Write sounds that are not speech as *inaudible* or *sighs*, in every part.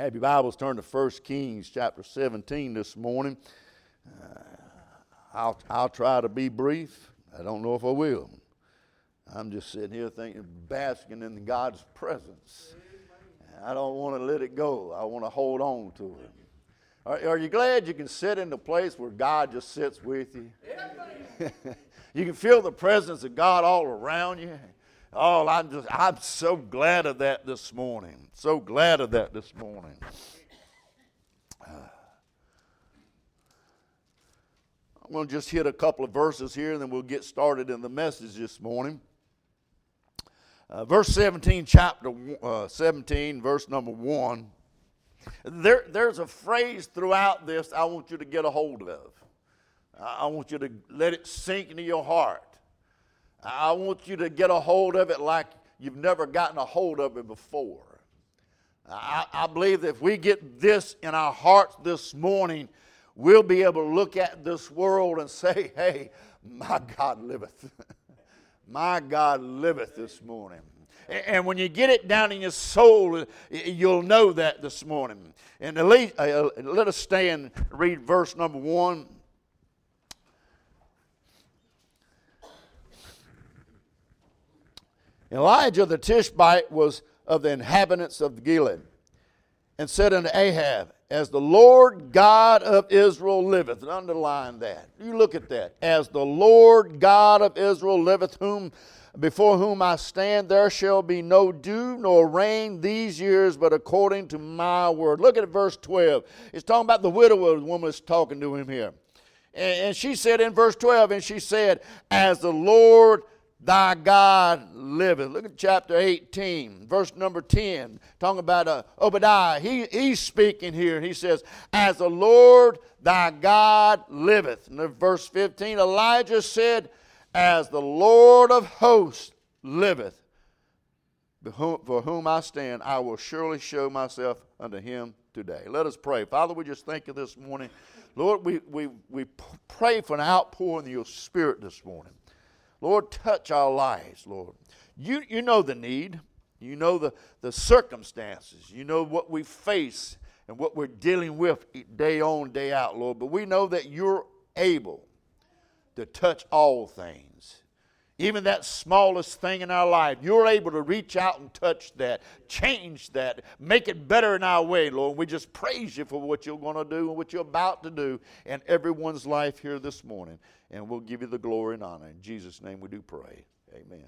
Have your Bibles turned to 1 Kings chapter 17 this morning. Uh, I'll, I'll try to be brief. I don't know if I will. I'm just sitting here thinking, basking in God's presence. I don't want to let it go. I want to hold on to it. Are, are you glad you can sit in the place where God just sits with you? *laughs* you can feel the presence of God all around you. Oh, I'm just I'm so glad of that this morning. So glad of that this morning. I'm going to just hit a couple of verses here and then we'll get started in the message this morning. Uh, verse 17, chapter uh, 17, verse number 1. There, there's a phrase throughout this I want you to get a hold of. I want you to let it sink into your heart. I want you to get a hold of it like you've never gotten a hold of it before. I, I, believe that if we get this in our hearts this morning, we'll be able to look at this world and say, *laughs* hey, my God liveth. *laughs* my God liveth this morning. And when you get it down in your soul, you'll know that this morning. And least, uh, let us stand and read verse number one. Elijah the Tishbite was of the inhabitants of Gilead, and said unto Ahab, As the Lord God of Israel liveth, and underline that. You look at that. As the Lord God of Israel liveth, whom before whom I stand, there shall be no dew nor rain these years, but according to my word. Look at verse 12. It's talking about the widow woman is talking to him here. And she said in verse 12, and she said, As the Lord thy God liveth. Look at chapter 18, verse number 10, talking about uh, Obadiah. He, he's speaking here, he says, As the Lord thy God liveth. And verse 15, Elijah said, As the Lord of hosts liveth, for whom I stand, I will surely show myself unto him today. Let us pray. Father, we just thank you this morning. Lord, we, we, we pray for an outpouring of your spirit this morning. Lord, touch our lives, Lord. You, you know the need. You know the, the circumstances. You know what we face and what we're dealing with day on, day out, Lord. But we know that you're able to touch all things. Even that smallest thing in our life, you're able to reach out and touch that, change that, make it better in our way, Lord. We just praise you for what you're going to do and what you're about to do in everyone's life here this morning and we'll give you the glory and honor. In Jesus' name we do pray. Amen.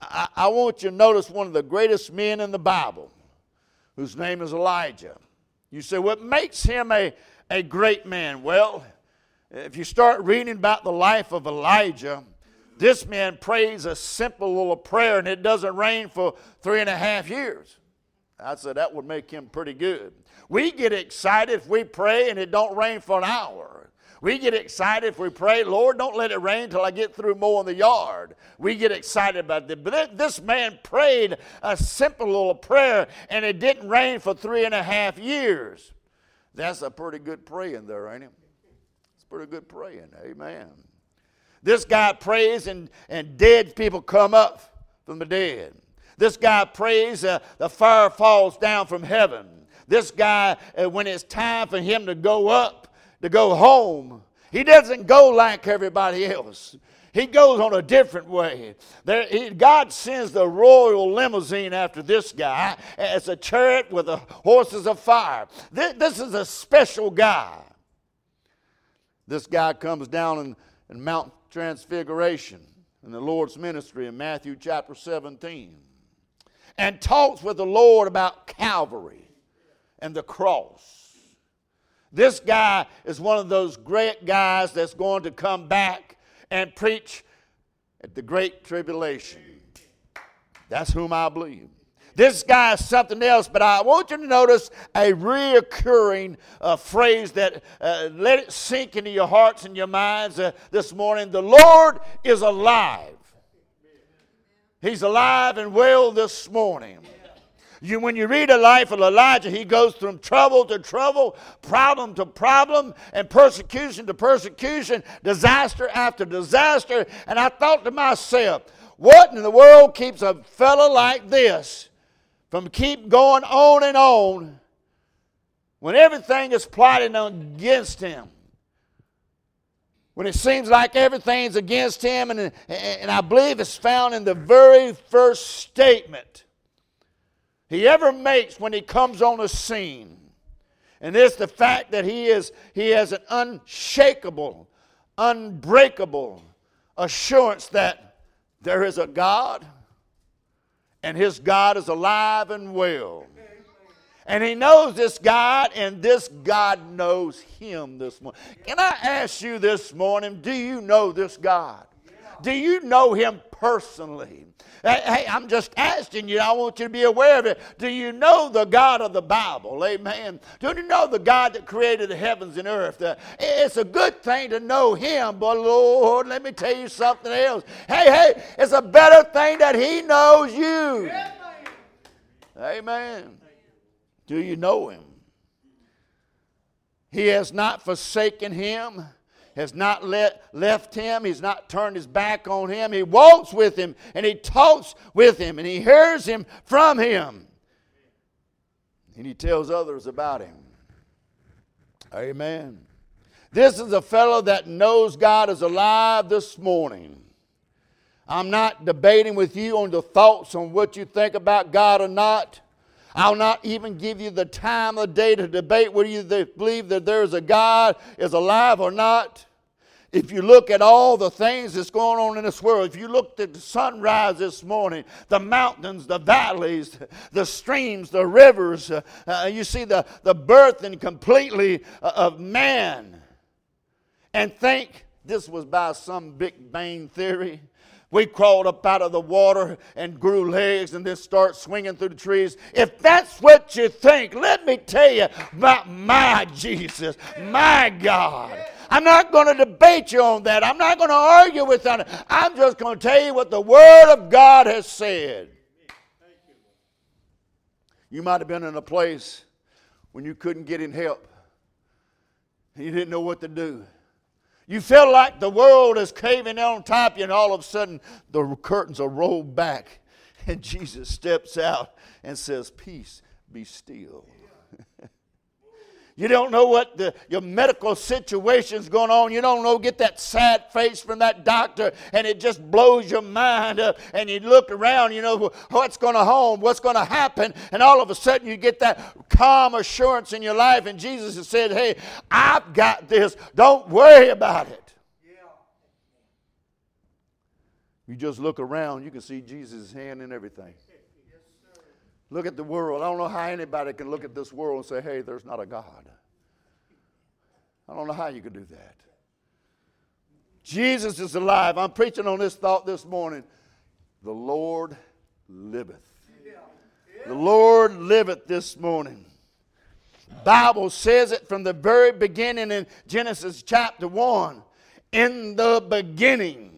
I, I want you to notice one of the greatest men in the Bible, whose name is Elijah. You say, what makes him a, a great man? Well, if you start reading about the life of Elijah, this man prays a simple little prayer and it doesn't rain for three and a half years. I said that would make him pretty good. We get excited if we pray and it don't rain for an hour. We get excited if we pray, Lord, don't let it rain till I get through mowing the yard. We get excited about that. But this man prayed a simple little prayer, and it didn't rain for three and a half years. That's a pretty good praying there, ain't it? It's pretty good praying. Amen. This guy prays, and, and dead people come up from the dead. This guy prays, uh, the fire falls down from heaven. This guy, uh, when it's time for him to go up, to go home. He doesn't go like everybody else. He goes on a different way. There, he, God sends the royal limousine after this guy as a chariot with the horses of fire. This, this, is a special guy. This guy comes down in, in Mount Transfiguration in the Lord's ministry in Matthew chapter 17 and talks with the Lord about Calvary and the cross. This guy is one of those great guys that's going to come back and preach at the great tribulation. That's whom I believe. This guy is something else, but I want you to notice a reoccurring uh, phrase that uh, let it sink into your hearts and your minds uh, this morning. The Lord is alive. He's alive and well this morning. You, when you read the life of Elijah, he goes from trouble to trouble, problem to problem, and persecution to persecution, disaster after disaster. And I thought to myself, what in the world keeps a fellow like this from keep going on and on when everything is plotting against him. When it seems like everything's against him, and, and I believe it's found in the very first statement he ever makes when he comes on the scene. And it's the fact that he, is, he has an unshakable, unbreakable assurance that there is a God and his God is alive and well. And he knows this God, and this God knows him this morning. Can I ask you this morning, do you know this God? Do you know him personally? Hey, I'm just asking you. I want you to be aware of it. Do you know the God of the Bible? Amen. Do you know the God that created the heavens and earth? Uh, it's a good thing to know Him, but Lord, let me tell you something else. Hey, hey, it's a better thing that He knows you. Amen. Do you know Him? He has not forsaken Him has not let, left him. He's not turned his back on him. He walks with him and he talks with him and he hears him from him. And he tells others about him. Amen. This is a fellow that knows God is alive this morning. I'm not debating with you on the thoughts on what you think about God or not. I'll not even give you the time of day to debate whether you believe that there's a God is alive or not. If you look at all the things that's going on in this world, if you looked at the sunrise this morning, the mountains, the valleys, the streams, the rivers, uh, uh, you see the, the birth and completely uh, of man, and think this was by some Big Bang theory we crawled up out of the water and grew legs and then start swinging through the trees. If that's what you think, let me tell you about my Jesus, my God. I'm not going to debate you on that. I'm not going to argue with you. I'm just going to tell you what the Word of God has said. You might have been in a place when you couldn't get in help. You didn't know what to do. You feel like the world is caving in on top of you, and all of a sudden the curtains are rolled back, and *laughs* Jesus steps out and says, Peace, be still. *laughs* You don't know what the, your medical situation's going on. You don't know, get that sad face from that doctor, and it just blows your mind up. And you look around, you know, what's going to home, what's going to happen, and all of a sudden you get that calm assurance in your life. And Jesus has said, Hey, I've got this. Don't worry about it. Yeah. You just look around, you can see Jesus' hand in everything. Look at the world. I don't know how anybody can look at this world and say, hey, there's not a God. I don't know how you could do that. Jesus is alive. I'm preaching on this thought this morning. The Lord liveth. The Lord liveth this morning. Bible says it from the very beginning in Genesis chapter 1. In the beginning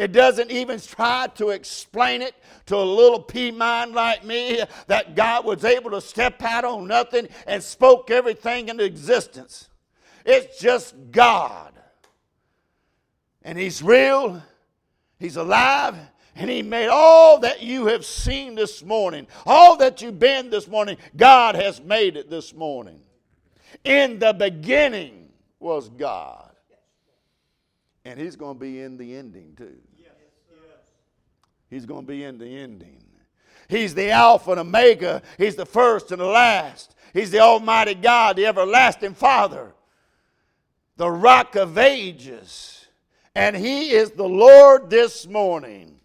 it doesn't even try to explain it to a little pea mind like me that God was able to step out on nothing and spoke everything into existence. It's just God. And He's real, He's alive, and He made all that you have seen this morning, all that you've been this morning, God has made it this morning. In the beginning was God. And He's going to be in the ending too. He's going to be in the ending. He's the Alpha and Omega. He's the first and the last. He's the Almighty God, the everlasting Father, the rock of ages. And He is the Lord this morning.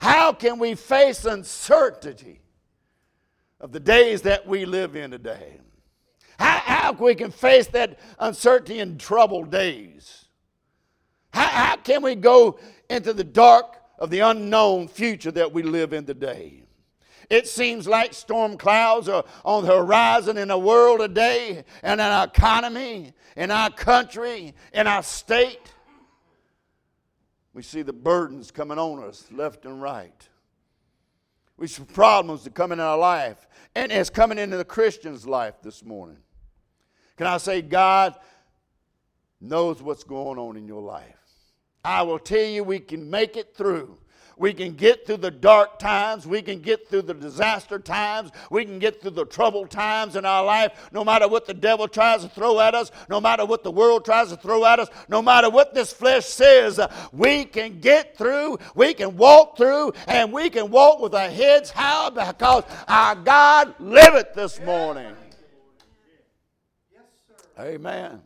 How can we face uncertainty of the days that we live in today? How, how we can face that uncertainty in troubled days? How, how can we go into the dark of the unknown future that we live in today. It seems like storm clouds are on the horizon in the world today and in our economy, in our country, in our state. We see the burdens coming on us left and right. We see problems that come in our life, and it's coming into the Christian's life this morning. Can I say, God knows what's going on in your life? I will tell you we can make it through. We can get through the dark times. We can get through the disaster times. We can get through the troubled times in our life, no matter what the devil tries to throw at us, no matter what the world tries to throw at us, no matter what this flesh says. We can get through, we can walk through, and we can walk with our heads high because our God liveth this morning. Amen.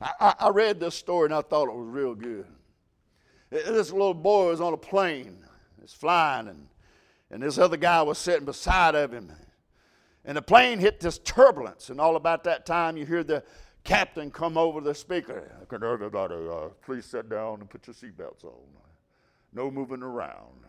I, I, read this story and I thought it was real good. This little boy was on a plane, it's flying, and, and this other guy was sitting beside of him. And the plane hit this turbulence, and all about that time you hear the captain come over the speaker. Please sit down and put your seatbelts on. No moving around.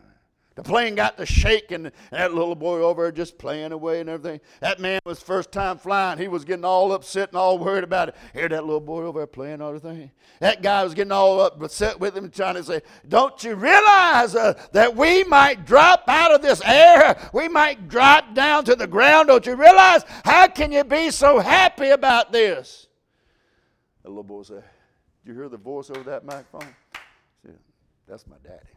The plane got to shaking, and that little boy over there just playing away and everything. That man was first time flying. He was getting all upset and all worried about it. Hear that little boy over there playing all the thing. That guy was getting all upset with him, trying to say, "Don't you realize uh, that we might drop out of this air? We might drop down to the ground. Don't you realize? How can you be so happy about this?" The little boy said, "Did you hear the voice over that microphone?" Said, "That's my daddy."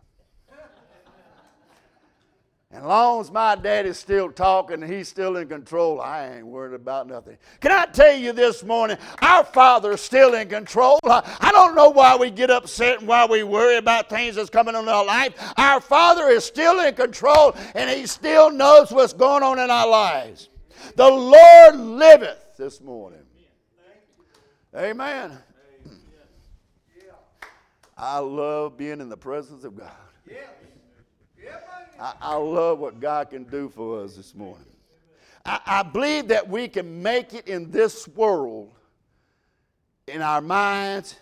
And long as my daddy's still talking and he's still in control, I ain't worried about nothing. Can I tell you this morning, our Father is still in control. I don't know why we get upset and why we worry about things that's coming on our life. Our Father is still in control and he still knows what's going on in our lives. The Lord liveth this morning. Amen. I love being in the presence of God. I, I love what God can do for us this morning. I, I believe that we can make it in this world, in our minds,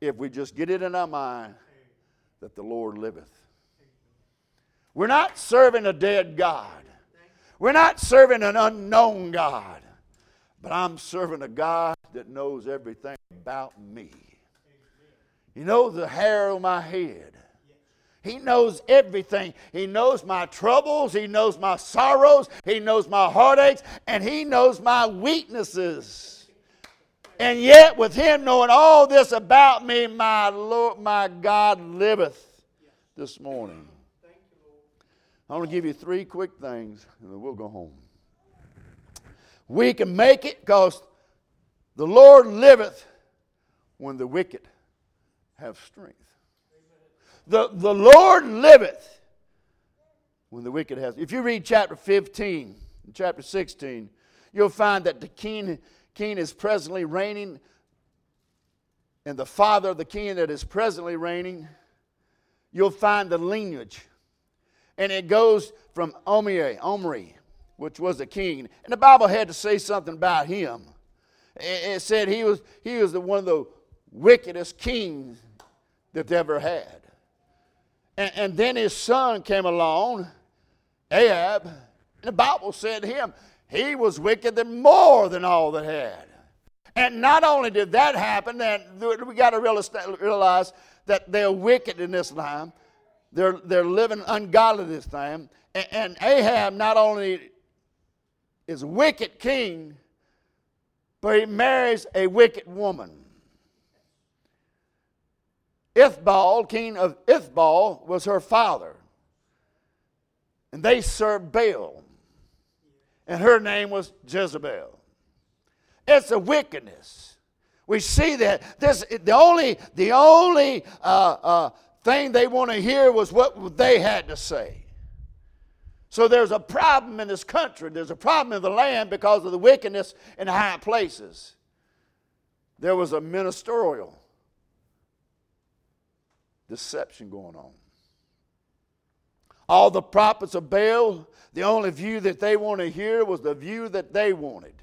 if we just get it in our mind that the Lord liveth. We're not serving a dead God. We're not serving an unknown God. But I'm serving a God that knows everything about me. He knows the hair on my head. He knows everything. He knows my troubles. He knows my sorrows. He knows my heartaches. And He knows my weaknesses. And yet, with Him knowing all this about me, my Lord, my God liveth this morning. I want to give you three quick things, and then we'll go home. We can make it because the Lord liveth when the wicked have strength. The, the Lord liveth when the wicked has. If you read chapter 15 and chapter 16, you'll find that the king, king is presently reigning, and the father of the king that is presently reigning, you'll find the lineage. And it goes from Omri, Omri, which was a king. And the Bible had to say something about him. It said he was, he was the, one of the wickedest kings that they ever had. And, and then his son came along, Ahab, and the Bible said to him, he was wicked than more than all that had. And not only did that happen, and we got to realize that they're wicked in this time. They're, they're living ungodly this time. And, and Ahab not only is a wicked king, but he marries a wicked woman. Ithbal, king of Ithbal, was her father. And they served Baal. And her name was Jezebel. It's a wickedness. We see that this the only the only uh, uh, thing they want to hear was what they had to say. So there's a problem in this country. There's a problem in the land because of the wickedness in high places. There was a ministerial deception going on. All the prophets of Baal, the only view that they want to hear was the view that they wanted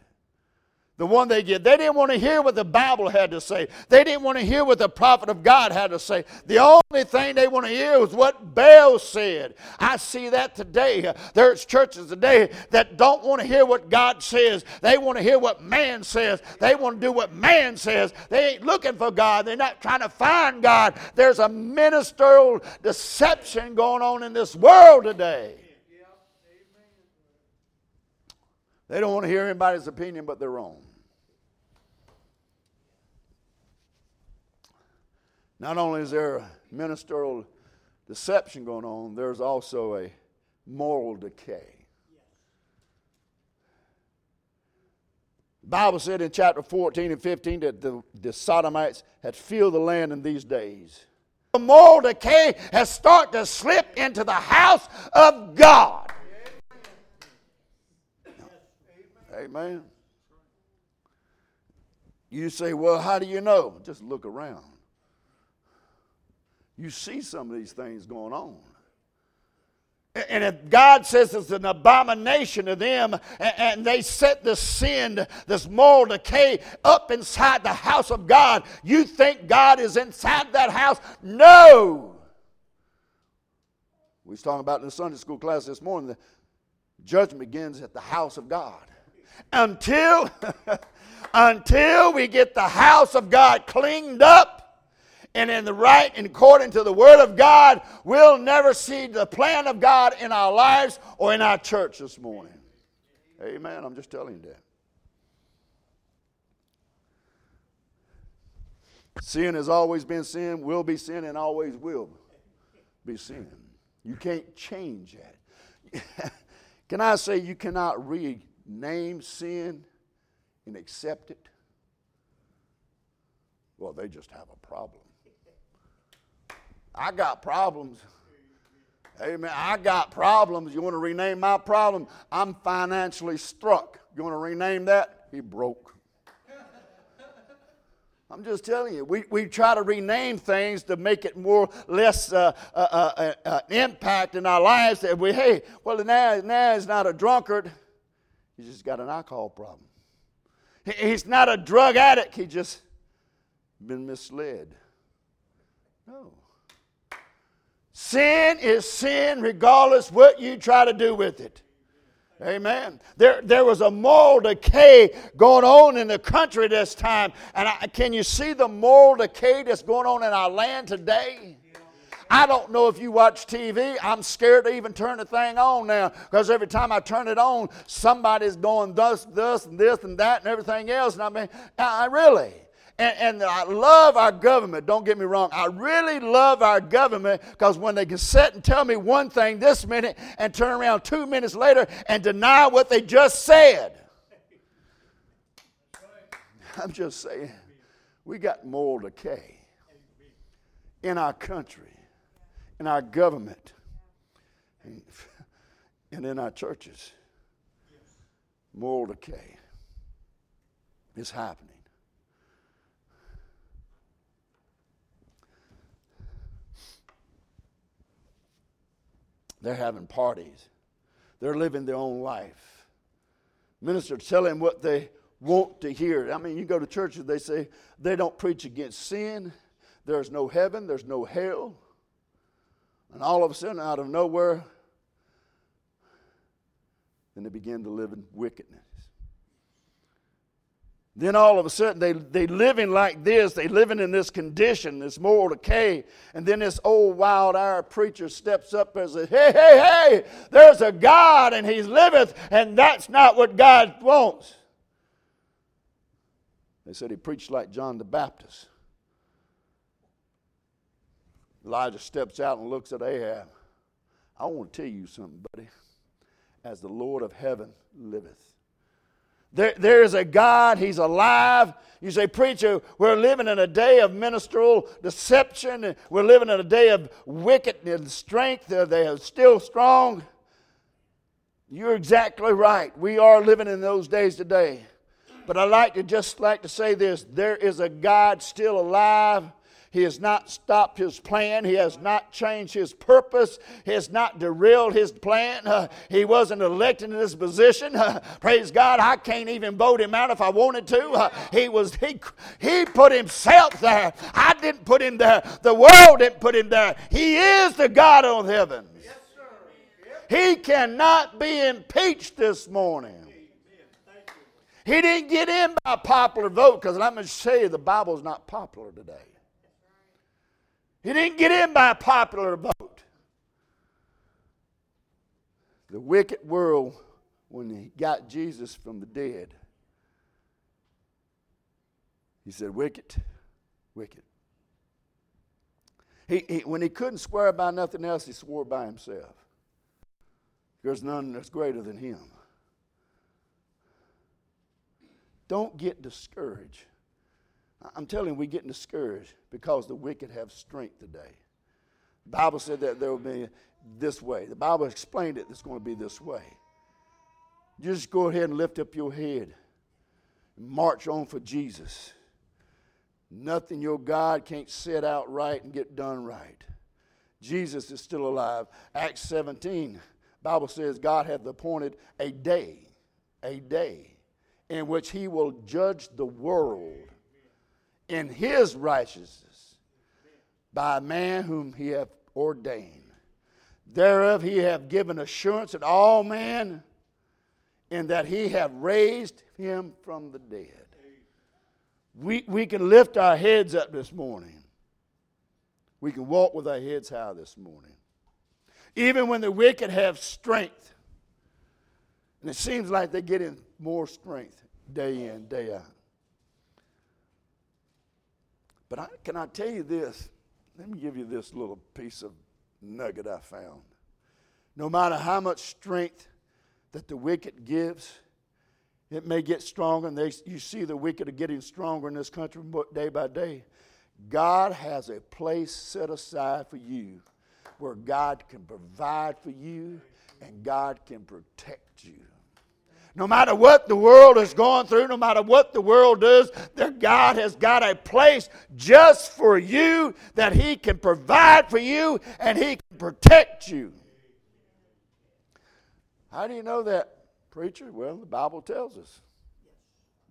the one they get. They didn't want to hear what the Bible had to say. They didn't want to hear what the prophet of God had to say. The only thing they want to hear was what Baal said. I see that today. There's churches today that don't want to hear what God says. They want to hear what man says. They want to do what man says. They ain't looking for God. They're not trying to find God. There's a ministerial deception going on in this world today. They don't want to hear anybody's opinion but their own. Not only is there ministerial deception going on, there's also a moral decay. The Bible said in chapter 14 and 15 that the, the Sodomites had filled the land in these days. The moral decay has started to slip into the house of God. Amen. You say, well, how do you know? Just look around. You see some of these things going on. And if God says it's an abomination to them, and they set the sin, this moral decay, up inside the house of God, you think God is inside that house? No. We was talking about in the Sunday school class this morning. The judgment begins at the house of God. Until, *laughs* until we get the house of God cleaned up and in the right and according to the Word of God, we'll never see the plan of God in our lives or in our church this morning. Amen. I'm just telling you that. Sin has always been sin, will be sin, and always will be sin. You can't change that. *laughs* Can I say you cannot rename sin and accept it? Well, they just have a problem. I got problems. Amen. I got problems. You want to rename my problem? I'm financially struck. You want to rename that? He broke. I'm just telling you, we, we try to rename things to make it more less uh, uh, uh, uh impact in our lives. That we, hey, well, now, now he's not a drunkard. He's just got an alcohol problem. He, he's not a drug addict. He just been misled. No. Sin is sin regardless what you try to do with it. Amen. There, there was a moral decay going on in the country this time. And I, can you see the moral decay that's going on in our land today? I don't know if you watch TV. I'm scared to even turn the thing on now because every time I turn it on, somebody's going thus, this, and this, and that, and everything else. And I mean, I really. And, and I love our government, don't get me wrong. I really love our government because when they can sit and tell me one thing this minute and turn around two minutes later and deny what they just said. *laughs* I'm just saying, we got moral decay in our country, in our government, *laughs* and in our churches. Moral decay is happening. They're having parties. They're living their own life. Ministers tell them what they want to hear. I mean, you go to churches, they say they don't preach against sin. There's no heaven, there's no hell. And all of a sudden, out of nowhere, then they begin to live in wickedness. Then all of a sudden they they living like this, they living in this condition, this moral decay, and then this old wild eyed preacher steps up and says, Hey, hey, hey, there's a God and he liveth, and that's not what God wants. They said he preached like John the Baptist. Elijah steps out and looks at Ahab. I want to tell you something, buddy. As the Lord of heaven liveth there, there is a God, He's alive. You say, Preacher, we're living in a day of ministerial deception. We're living in a day of wickedness and strength. They are still strong. You're exactly right. We are living in those days today. But I'd like to just like to say this there is a God still alive he has not stopped his plan. He has not changed his purpose. He has not derailed his plan. Uh, he wasn't elected in this position. Uh, praise God, I can't even vote him out if I wanted to. Uh, he was he he put himself there. I didn't put him there. The world didn't put him there. He is the God of heaven. Yes, he cannot be impeached this morning. He didn't get in by popular vote because let me say you, the Bible's not popular today. He didn't get in by popular vote. The wicked world, when he got Jesus from the dead, he said, Wicked, wicked. He, he, when he couldn't swear by nothing else, he swore by himself. There's none that's greater than him. Don't get discouraged. I'm telling you, we're getting discouraged because the wicked have strength today. The Bible said that there will be this way. The Bible explained it, it's going to be this way. You just go ahead and lift up your head and march on for Jesus. Nothing your God can't set out right and get done right. Jesus is still alive. Acts 17, Bible says God hath appointed a day, a day in which he will judge the world in his righteousness by a man whom he hath ordained. Thereof he hath given assurance to all men in that he hath raised him from the dead. We, we can lift our heads up this morning. We can walk with our heads high this morning. Even when the wicked have strength, and it seems like they're getting more strength day in, day out. But I, can I tell you this? Let me give you this little piece of nugget I found. No matter how much strength that the wicked gives, it may get stronger, and they, you see the wicked are getting stronger in this country day by day. God has a place set aside for you where God can provide for you and God can protect you. No matter what the world is going through, no matter what the world does, that God has got a place just for you that He can provide for you and He can protect you. How do you know that, preacher? Well, the Bible tells us.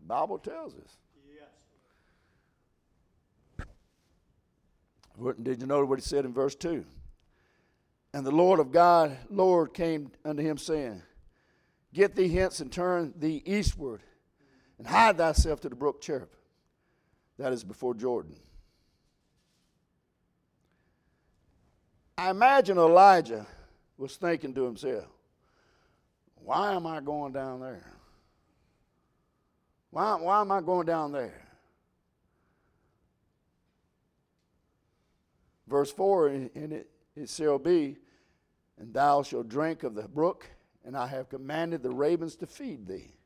The Bible tells us. Did you know what he said in verse 2? And the Lord of God, Lord, came unto him, saying, Get thee hence and turn thee eastward, and hide thyself to the brook Cherith. that is before Jordan. I imagine Elijah was thinking to himself, Why am I going down there? Why, why am I going down there? Verse 4 in it, it shall be, and thou shalt drink of the brook and I have commanded the ravens to feed thee.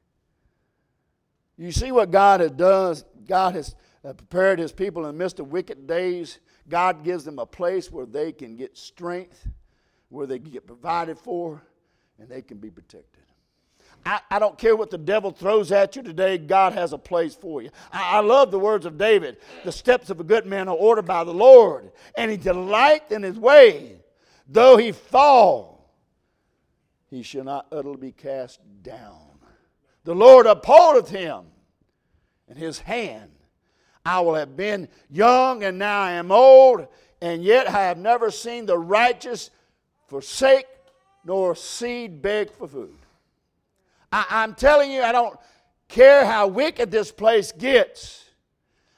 You see what God has done? God has uh, prepared his people in the midst of wicked days. God gives them a place where they can get strength, where they can get provided for, and they can be protected. I, I, don't care what the devil throws at you today, God has a place for you. I, I, love the words of David. The steps of a good man are ordered by the Lord, and he delights in his way. Though he fall, he shall not utterly be cast down. The Lord upholdeth him and his hand. I will have been young and now I am old, and yet I have never seen the righteous forsake nor seed beg for food. I, am telling you, I don't care how wicked this place gets.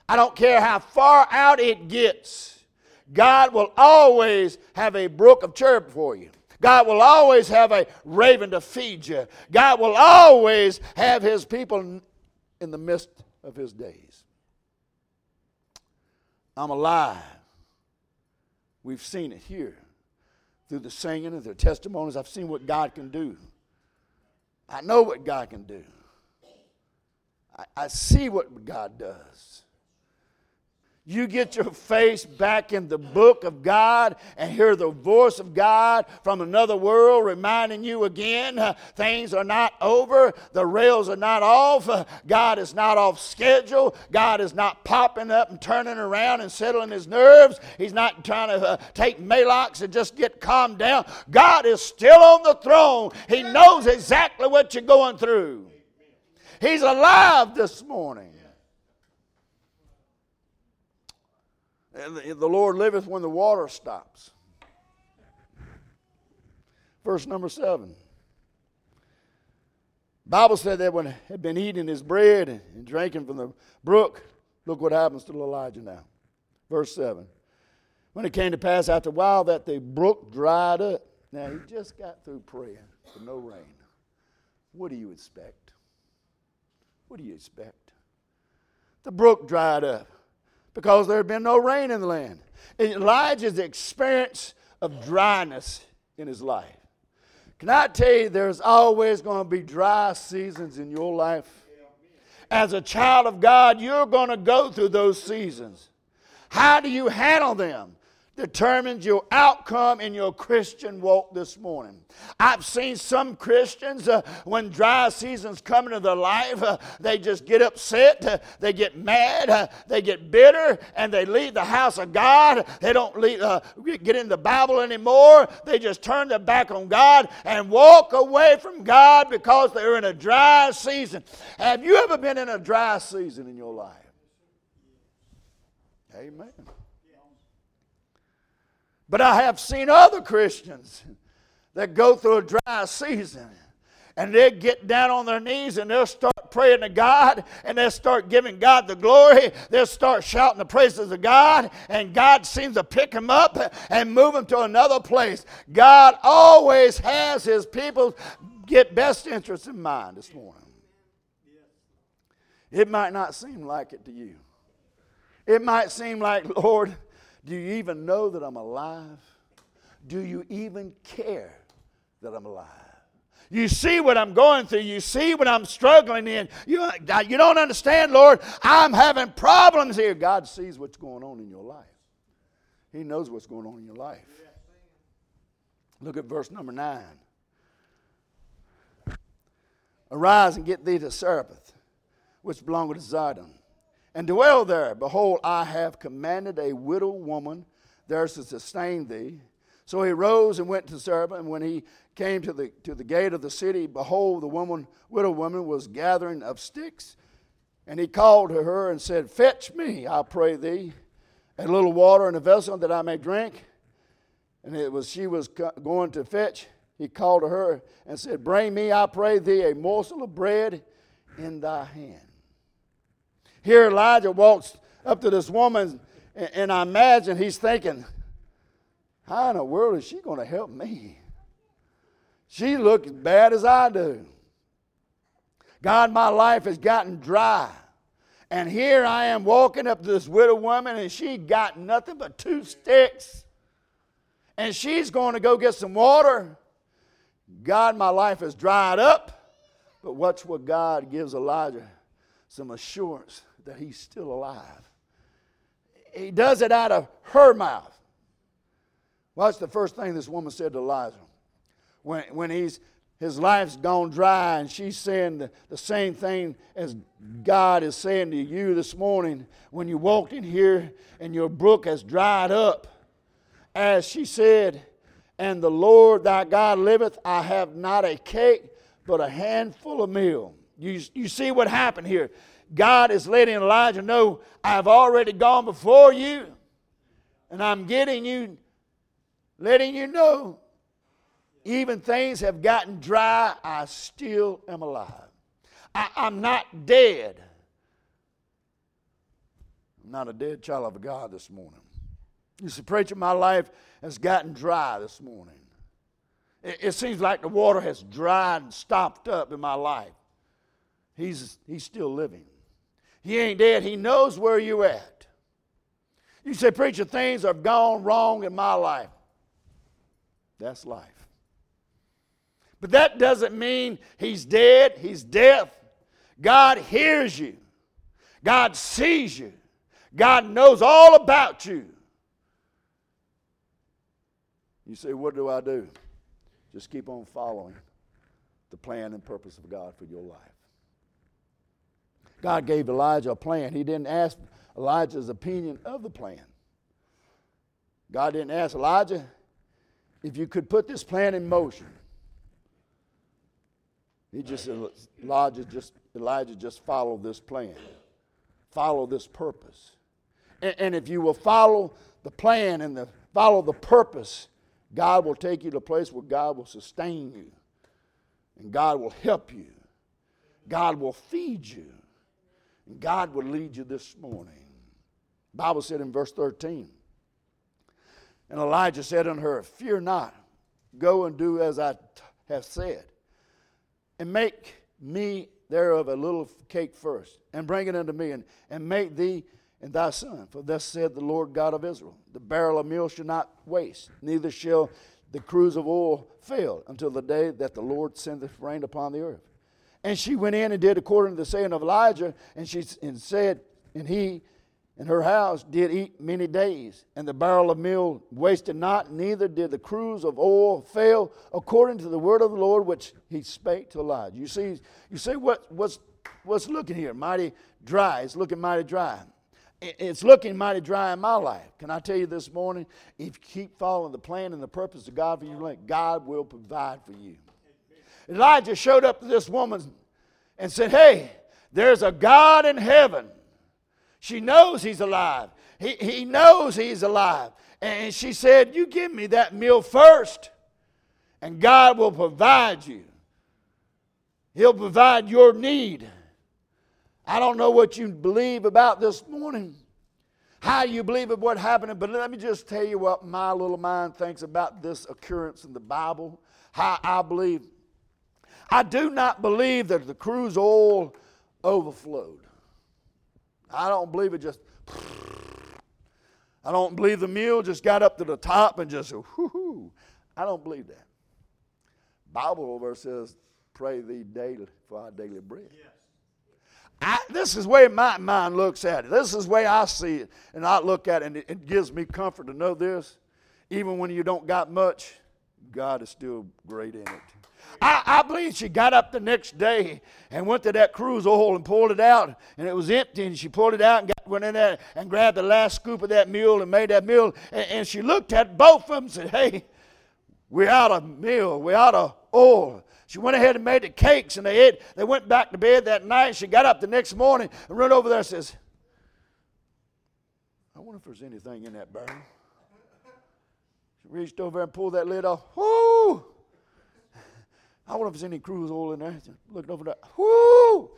I don't care how far out it gets. God will always have a brook of Cherith for you. God will always have a raven to feed you. God will always have his people in the midst of his days. I'm alive. We've seen it here through the singing and their testimonies. I've seen what God can do. I know what God can do. I, I see what God does you get your face back in the book of God and hear the voice of God from another world reminding you again uh, things are not over, the rails are not off, uh, God is not off schedule, God is not popping up and turning around and settling his nerves, He's not trying to uh, take Maalox and just get calmed down. God is still on the throne, He knows exactly what you're going through. He's alive this morning. And the, Lord liveth when the water stops. Verse number seven. Bible said that when he had been eating his bread and drinking from the brook, look what happens to Elijah now. Verse 7. When it came to pass after a while that the brook dried up. Now he just got through praying for no rain. What do you expect? What do you expect? The brook dried up. Because there had been no rain in the land. Elijah's experience of dryness in his life. Can I tell you, there's always going to be dry seasons in your life? As a child of God, you're going to go through those seasons. How do you handle them? Determines your outcome in your Christian walk this morning. I've seen some Christians, uh, when dry seasons come into their life, uh, they just get upset, uh, they get mad, uh, they get bitter, and they leave the house of God. They don't leave, uh, get in the Bible anymore. They just turn their back on God and walk away from God because they're in a dry season. Have you ever been in a dry season in your life? Amen. But I have seen other Christians that go through a dry season and they get down on their knees and they'll start praying to God and they'll start giving God the glory. They'll start shouting the praises of God and God seems to pick them up and move them to another place. God always has his people get best interests in mind this morning. It might not seem like it to you. It might seem like, Lord, do you even know that I'm alive? Do you even care that I'm alive? You see what I'm going through. You see what I'm struggling in. You, you don't understand, Lord. I'm having problems here. God sees what's going on in your life, He knows what's going on in your life. Look at verse number 9. Arise and get thee to Zarephath, which belongeth to Zidon and dwell there. Behold, I have commanded a widow woman there to sustain thee. So he rose and went to Zarephath, and when he came to the, to the gate of the city, behold, the woman, widow woman was gathering of sticks. And he called to her and said, Fetch me, I pray thee, a little water in a vessel that I may drink. And it was she was going to fetch. He called to her and said, Bring me, I pray thee, a morsel of bread in thy hand. Here Elijah walks up to this woman, and I imagine he's thinking, How in the world is she going to help me? She looks as bad as I do. God, my life has gotten dry. And here I am walking up to this widow woman, and she got nothing but two sticks. And she's going to go get some water. God, my life has dried up. But watch what God gives Elijah some assurance that he's still alive. He does it out of her mouth. What's the first thing this woman said to Elijah? When, when he's, his life's gone dry and she's saying the, the same thing as God is saying to you this morning when you walked in here and your brook has dried up. As she said, And the Lord thy God liveth, I have not a cake, but a handful of meal. You, you see what happened here. God is letting Elijah know, I've already gone before you, and I'm getting you, letting you know, even things have gotten dry, I still am alive. I, am not dead. I'm not a dead child of God this morning. You see, preacher, my life has gotten dry this morning. It, it seems like the water has dried and stopped up in my life. He's, he's still living. He ain't dead. He knows where you're at. You say, Preacher, things have gone wrong in my life. That's life. But that doesn't mean he's dead, he's deaf. God hears you, God sees you, God knows all about you. You say, What do I do? Just keep on following the plan and purpose of God for your life. God gave Elijah a plan. He didn't ask Elijah's opinion of the plan. God didn't ask Elijah if you could put this plan in motion. He just Elijah just, Elijah just follow this plan, follow this purpose. And, and if you will follow the plan and the, follow the purpose, God will take you to a place where God will sustain you, and God will help you, God will feed you. God will lead you this morning. Bible said in verse 13, and Elijah said unto her, Fear not, go and do as I t- have said, and make me thereof a little cake first, and bring it unto me, and, and make thee and thy son. For thus said the Lord God of Israel The barrel of meal shall not waste, neither shall the cruse of oil fail until the day that the Lord sendeth rain upon the earth. And she went in and did according to the saying of Elijah, and she and said, and he and her house did eat many days, and the barrel of meal wasted not, neither did the cruse of oil fail, according to the word of the Lord which he spake to Elijah. You see, you see what, what's what's looking here? Mighty dry. It's looking mighty dry. It's looking mighty dry in my life. Can I tell you this morning? If you keep following the plan and the purpose of God for your life, God will provide for you. Elijah showed up to this woman and said, Hey, there's a God in heaven. She knows he's alive. He, he knows he's alive. And she said, You give me that meal first, and God will provide you. He'll provide your need. I don't know what you believe about this morning, how you believe of what happened, but let me just tell you what my little mind thinks about this occurrence in the Bible, how I believe. I do not believe that the cruse oil overflowed. I don't believe it just. *sniffs* I don't believe the mule just got up to the top and just whoo I don't believe that. Bible verse says, "Pray thee daily for our daily bread." Yes. I, this is the way my mind looks at it. This is the way I see it, and I look at it, and it, it gives me comfort to know this. Even when you don't got much, God is still great in it. I, I, believe she got up the next day and went to that cruse oil and pulled it out, and it was empty. And she pulled it out and got, went in there and grabbed the last scoop of that meal and made that meal. And, and she looked at both of them and said, "Hey, we're out of meal. We're out of oil." She went ahead and made the cakes, and they ate. They went back to bed that night. She got up the next morning and run over there and says, I wonder if there's anything in that barrel. Reached over and pulled that lid off. Whoo! I wonder if there's any cruse oil in there. Looking over there. Whoo!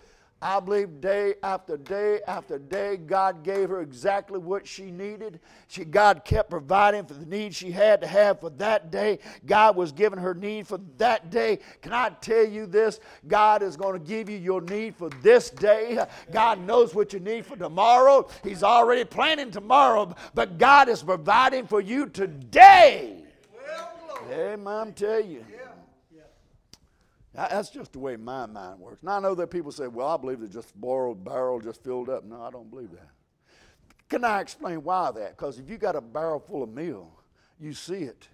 I believe day after day after day, God gave her exactly what she needed. She, God kept providing for the needs she had to have for that day. God was giving her need for that day. Can I tell you this? God is going to give you your need for this day. God knows what you need for tomorrow. He's already planning tomorrow, but God is providing for you today. Well, Amen, I'm telling you. That's just the way my mind works. Now I know that people say, well, I believe it's just borrowed barrel just filled up. No, I don't believe that. Can I explain why that? Because if you got a barrel full of meal, you see it,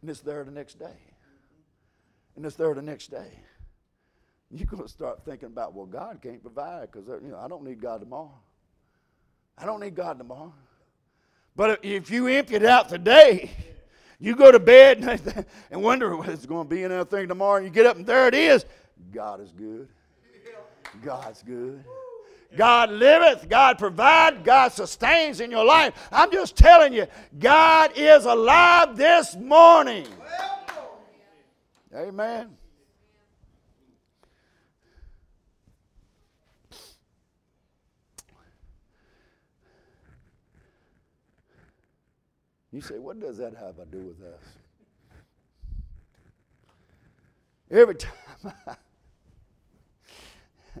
and it's there the next day. And it's there the next day. You're going to start thinking about, well, God can't provide because you know, I don't need God tomorrow. I don't need God tomorrow. But if you empty it out today, you go to bed and *laughs* wonder what's going to be in that thing tomorrow, and you get up and there it is. God is good. God's good. God liveth, God provides, God sustains in your life. I'm just telling you, God is alive this morning. Amen. You say, what does that have to do with us? Every *laughs* time I, *laughs*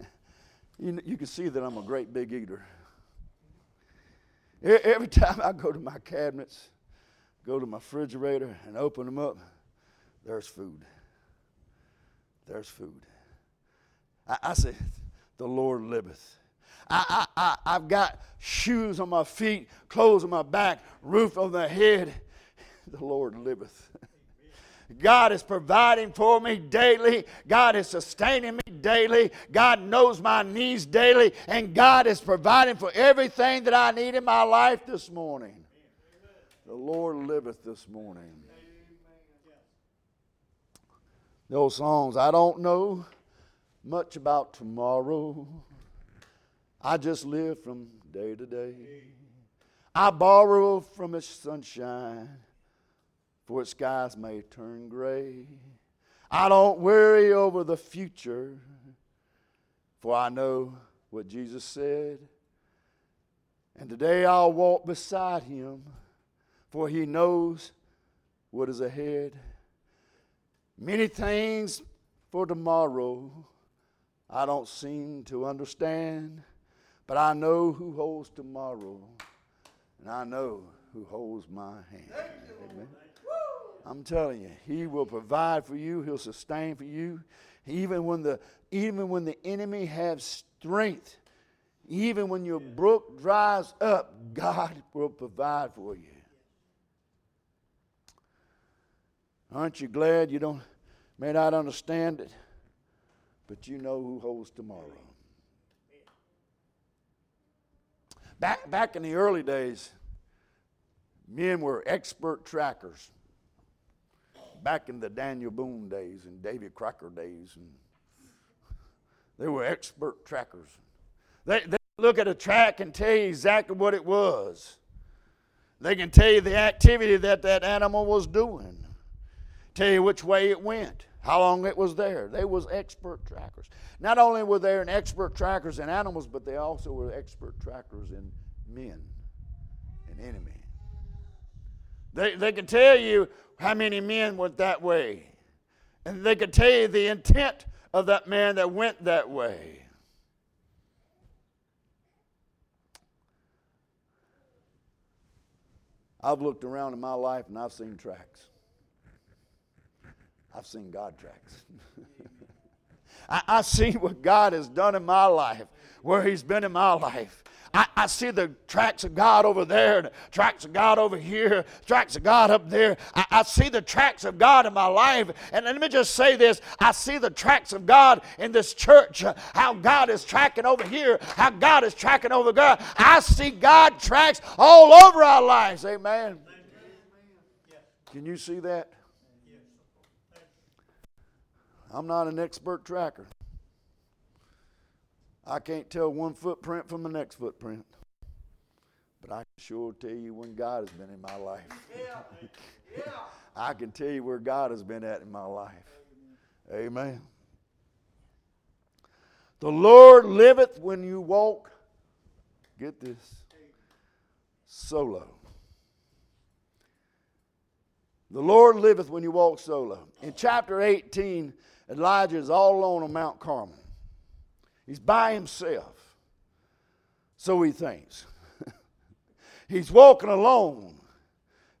you, you can see that I'm a great big eater. Every time I go to my cabinets, go to my refrigerator and open them up, there's food. There's food. I, I say, the Lord liveth. I, I, I, have got shoes on my feet, clothes on my back, roof on my head. *laughs* The Lord liveth. God is providing for me daily. God is sustaining me daily. God knows my needs daily. And God is providing for everything that I need in my life this morning. The Lord liveth this morning. Those songs, I don't know much about tomorrow. I just live from day to day. I borrow from its sunshine, for its skies may turn gray. I don't worry over the future, for I know what Jesus said. And today I'll walk beside him, for he knows what is ahead. Many things for tomorrow I don't seem to understand. But I know who holds tomorrow, and I know who holds my hand. Amen. I'm telling you, He will provide for you. He'll sustain for you, even when the even when the enemy has strength. Even when your brook dries up, God will provide for you. Aren't you glad you don't may not understand it, but you know who holds tomorrow? Back back in the early days, men were expert trackers. Back in the Daniel Boone days and David Crockett days, and they were expert trackers. They, they look at a track and tell you exactly what it was. They can tell you the activity that that animal was doing, tell you which way it went, how long it was there. They was expert trackers. Not only were they an expert trackers in animals, but they also were expert trackers in men and enemy. They, they can tell you how many men went that way. And they could tell you the intent of that man that went that way. I've looked around in my life and I've seen tracks. I've seen God tracks. *laughs* I, I see what God has done in my life, where He's been in my life. I, I, see the tracks of God over there, the tracks of God over here, tracks of God up there. I, I, see the tracks of God in my life. And let me just say this I see the tracks of God in this church, how God is tracking over here, how God is tracking over God. I see God tracks all over our lives. Amen. Can you see that? I'm not an expert tracker. I can't tell one footprint from the next footprint. But I can sure tell you when God has been in my life. Yeah. *laughs* Yeah. I can tell you where God has been at in my life. Amen. The Lord liveth when you walk, get this, solo. The Lord liveth when you walk solo. In chapter 18, Elijah is all alone on Mount Carmel. He's by himself. So he thinks. *laughs* he's walking alone.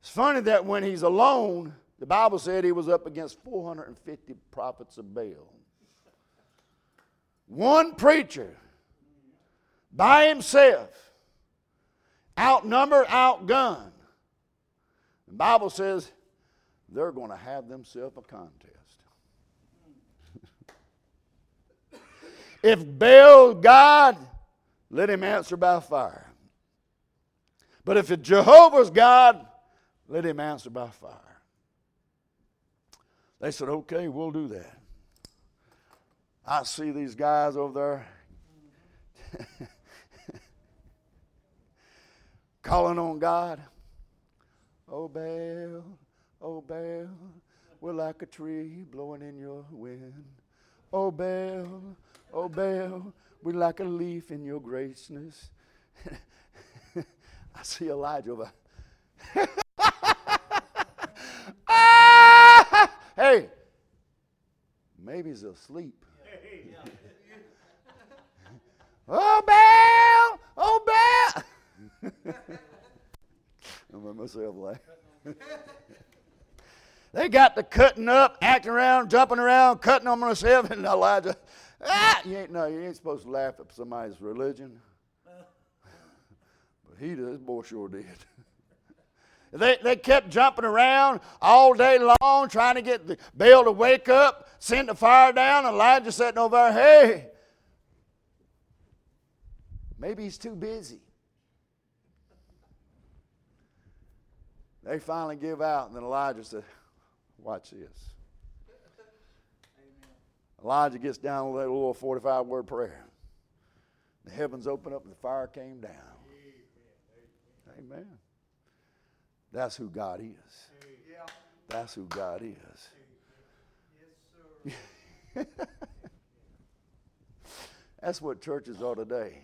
It's funny that when he's alone, the Bible said he was up against 450 prophets of Baal. One preacher by himself, outnumbered, outgunned. The Bible says they're going to have themselves a contest. If Baal God, let him answer by fire. But if it's Jehovah's God, let him answer by fire. They said, okay, we'll do that. I see these guys over there *laughs* calling on God. Oh, Baal, oh, Baal, we're like a tree blowing in your wind. Oh, Baal, oh, Baal, we're like a leaf in your graciousness. *laughs* I see Elijah over. *laughs* ah! Hey, maybe he's asleep. *laughs* oh, Baal! Oh, Baal! I'm by myself like. They got the cutting up, acting around, jumping around, cutting on themselves, and Elijah, ah, you ain't no, you ain't supposed to laugh at somebody's religion. *laughs* But he this boy sure did. *laughs* They, they kept jumping around all day long trying to get the Baal to wake up, send the fire down. Elijah sitting over there, hey, maybe he's too busy. They finally give out, and then Elijah said, Watch this. Elijah gets down with that little 45 word prayer. The heavens opened up and the fire came down. Amen. That's who God is. That's who God is. Yes, *laughs* sir. That's what churches are today.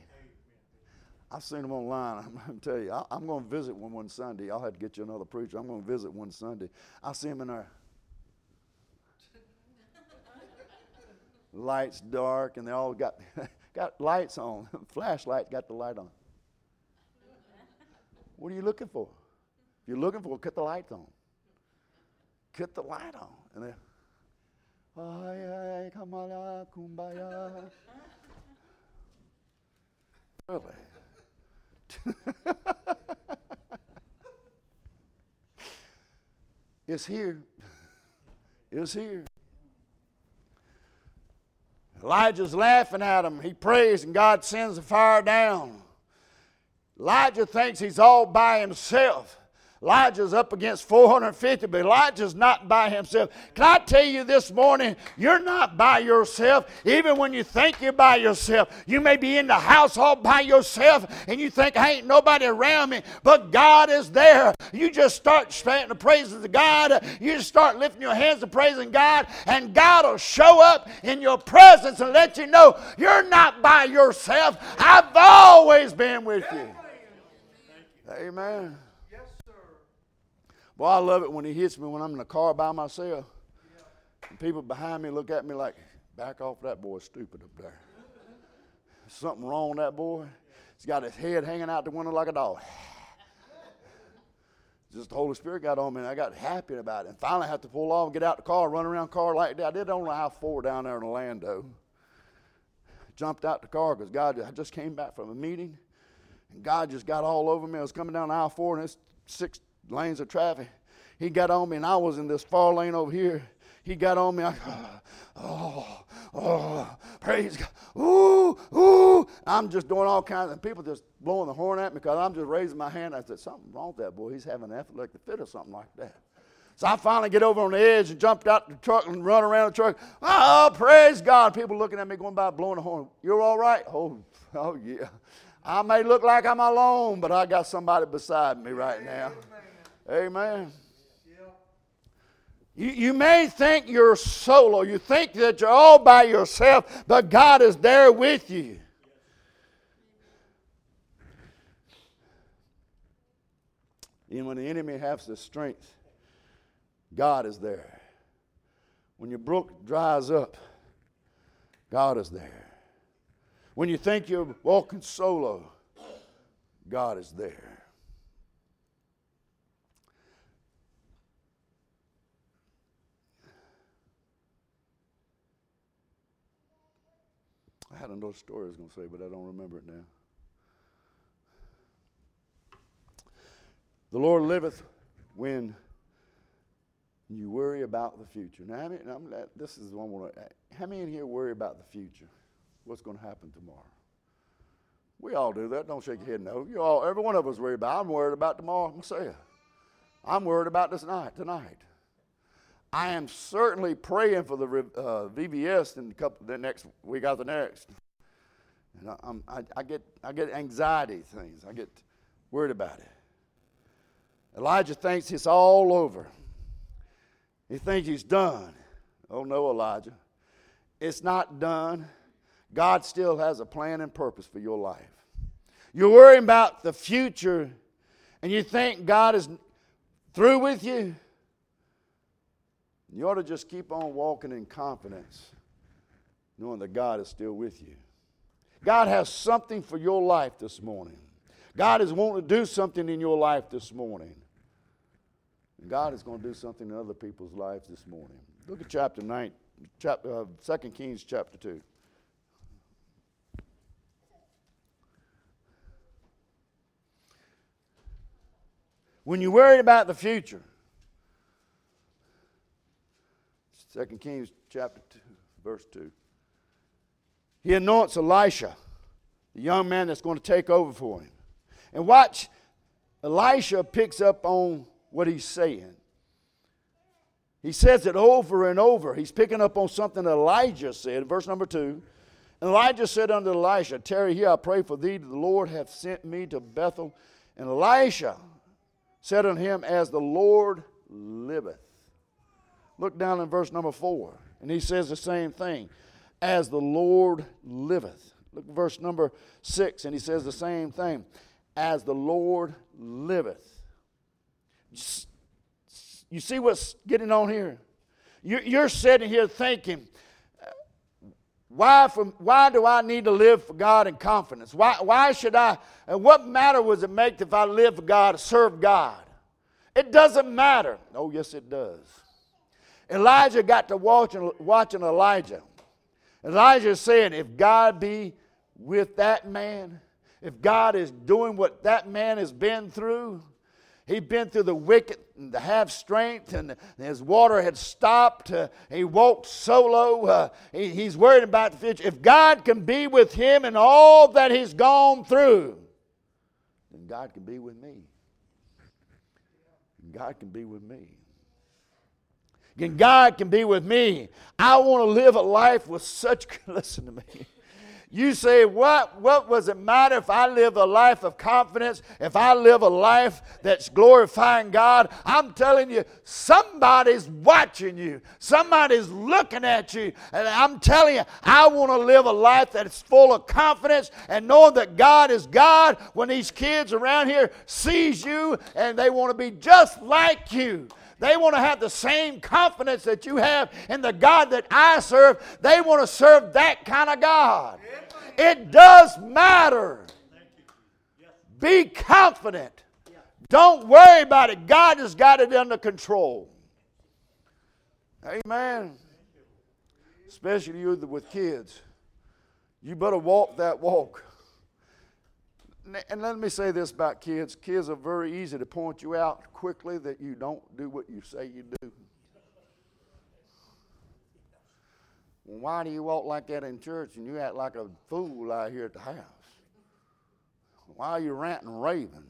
I've seen them online. I'm going to tell you, I'm going to visit one one Sunday. I'll have to get you another preacher. I'm going to visit one Sunday. I see them in there. Lights dark, and they all got *laughs* got lights on. *laughs* Flashlight got the light on. What are you looking for? If you're looking for, cut the lights on. Cut the light on, and then. Ay, ay, kumbaya. Really? *laughs* it's here. It's here. Elijah's laughing at him. He prays, and God sends the fire down. Elijah thinks he's all by himself. Elijah's up against 450, but Elijah's not by himself. Can I tell you this morning, you're not by yourself. Even when you think you're by yourself, you may be in the house all by yourself and you think, I ain't nobody around me, but God is there. You just start chanting the praises of God. You just start lifting your hands and praising God, and God will show up in your presence and let you know you're not by yourself. I've always been with you. Amen. Well, I love it when he hits me when I'm in the car by myself. And people behind me look at me like, back off that boy, stupid up there. Something wrong with that boy. He's got his head hanging out the window like a dog. Just the Holy Spirit got on me, and I got happy about it. And finally, I had to pull off and get out the car, run around the car like that. I did on I four down there in Orlando. Jumped out the car because God, I just came back from a meeting, and God just got all over me. I was coming down I four, and it's six lanes of traffic. He got on me, and I was in this far lane over here. He got on me. I, *sighs* oh, oh, praise God. Ooh, ooh. I'm just doing all kinds, and people just blowing the horn at me because I'm just raising my hand. I said, something wrong with that boy. He's having an epileptic fit or something like that. So I finally get over on the edge and jumped out the truck and run around the truck. Oh, praise God. People looking at me going by blowing the horn. You're all right? Oh, *laughs* oh yeah. I may look like I'm alone, but I got somebody beside me right now. Amen. You, you may think you're solo. You think that you're all by yourself, but God is there with you. Even when the enemy has the strength, God is there. When your brook dries up, God is there. When you think you're walking solo, God is there. Had another story I was going to say, but I don't remember it now. The Lord liveth when you worry about the future. Now, I mean, this is one. Where, how many in here worry about the future? What's going to happen tomorrow? We all do that. Don't shake your head no. You all, every one of us worry about. I'm worried about tomorrow myself. I'm worried about this night tonight. I am certainly praying for the uh, VBS in the, couple, the next week after next. And I, I, I, get, I get anxiety things. I get worried about it. Elijah thinks it's all over. He thinks he's done. Oh no, Elijah. It's not done. God still has a plan and purpose for your life. You're worrying about the future and you think God is through with you. You ought to just keep on walking in confidence, knowing that God is still with you. God has something for your life this morning. God is wanting to do something in your life this morning. God is going to do something in other people's lives this morning. Look at chapter 9, chapter, uh, 2 Kings chapter 2. When you're worried about the future, 2 Kings chapter 2, verse 2. He anoints Elisha, the young man that's going to take over for him. And watch, Elisha picks up on what he's saying. He says it over and over. He's picking up on something Elijah said. Verse number 2. And Elijah said unto Elisha, Tarry here, I pray for thee, the Lord hath sent me to Bethel. And Elisha said unto him, As the Lord liveth. Look down in verse number four, and he says the same thing. As the Lord liveth. Look at verse number six, and he says the same thing. As the Lord liveth. You see what's getting on here? You're sitting here thinking, Why, from, why do I need to live for God in confidence? Why, why should I? And what matter was it make if I live for God, serve God? It doesn't matter. Oh, yes, it does. Elijah got to watching, watching Elijah. Elijah saying, if God be with that man, if God is doing what that man has been through, he'd been through the wicked and to have strength, and his water had stopped. Uh, he walked solo. Uh, he, he's worried about the future. If God can be with him and all that he's gone through, then God can be with me. God can be with me. And God can be with me. I want to live a life with such, *laughs* listen to me. You say, what, what does it matter if I live a life of confidence, if I live a life that's glorifying God? I'm telling you, somebody's watching you, somebody's looking at you. And I'm telling you, I want to live a life that's full of confidence and knowing that God is God when these kids around here sees you and they want to be just like you. They want to have the same confidence that you have in the God that I serve. They want to serve that kind of God. It does matter. Be confident. Don't worry about it. God has got it under control. Amen. Especially you with kids. You better walk that walk. And let me say this about kids kids are very easy to point you out quickly that you don't do what you say you do. Why do you walk like that in church and you act like a fool out here at the house? Why are you ranting and raving?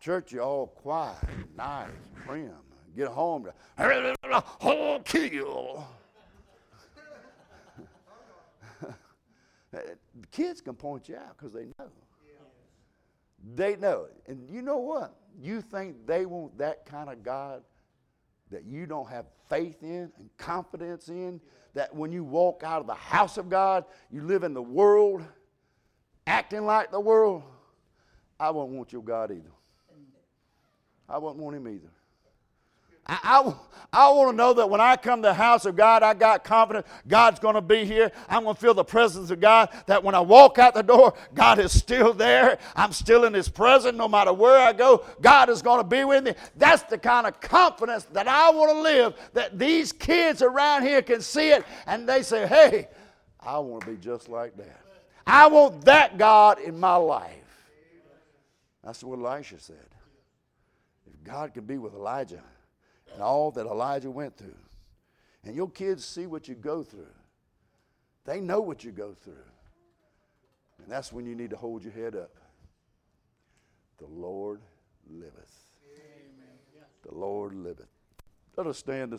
Church, you're all quiet, nice, prim. Get home to, *laughs* oh, kill. *laughs* Kids can point you out because they know. They know. And you know what? You think they want that kind of God that you don't have faith in and confidence in? That when you walk out of the house of God, you live in the world, acting like the world? I won't want your God either. I won't want him either. I, I, I want to know that when I come to the house of God, I got confidence God's going to be here. I'm going to feel the presence of God. That when I walk out the door, God is still there. I'm still in His presence no matter where I go. God is going to be with me. That's the kind of confidence that I want to live, that these kids around here can see it and they say, hey, I want to be just like that. I want that God in my life. That's what Elisha said. If God could be with Elijah, and all that Elijah went through. And your kids see what you go through, they know what you go through. And that's when you need to hold your head up. The Lord liveth. Amen. The Lord liveth. Let us stand this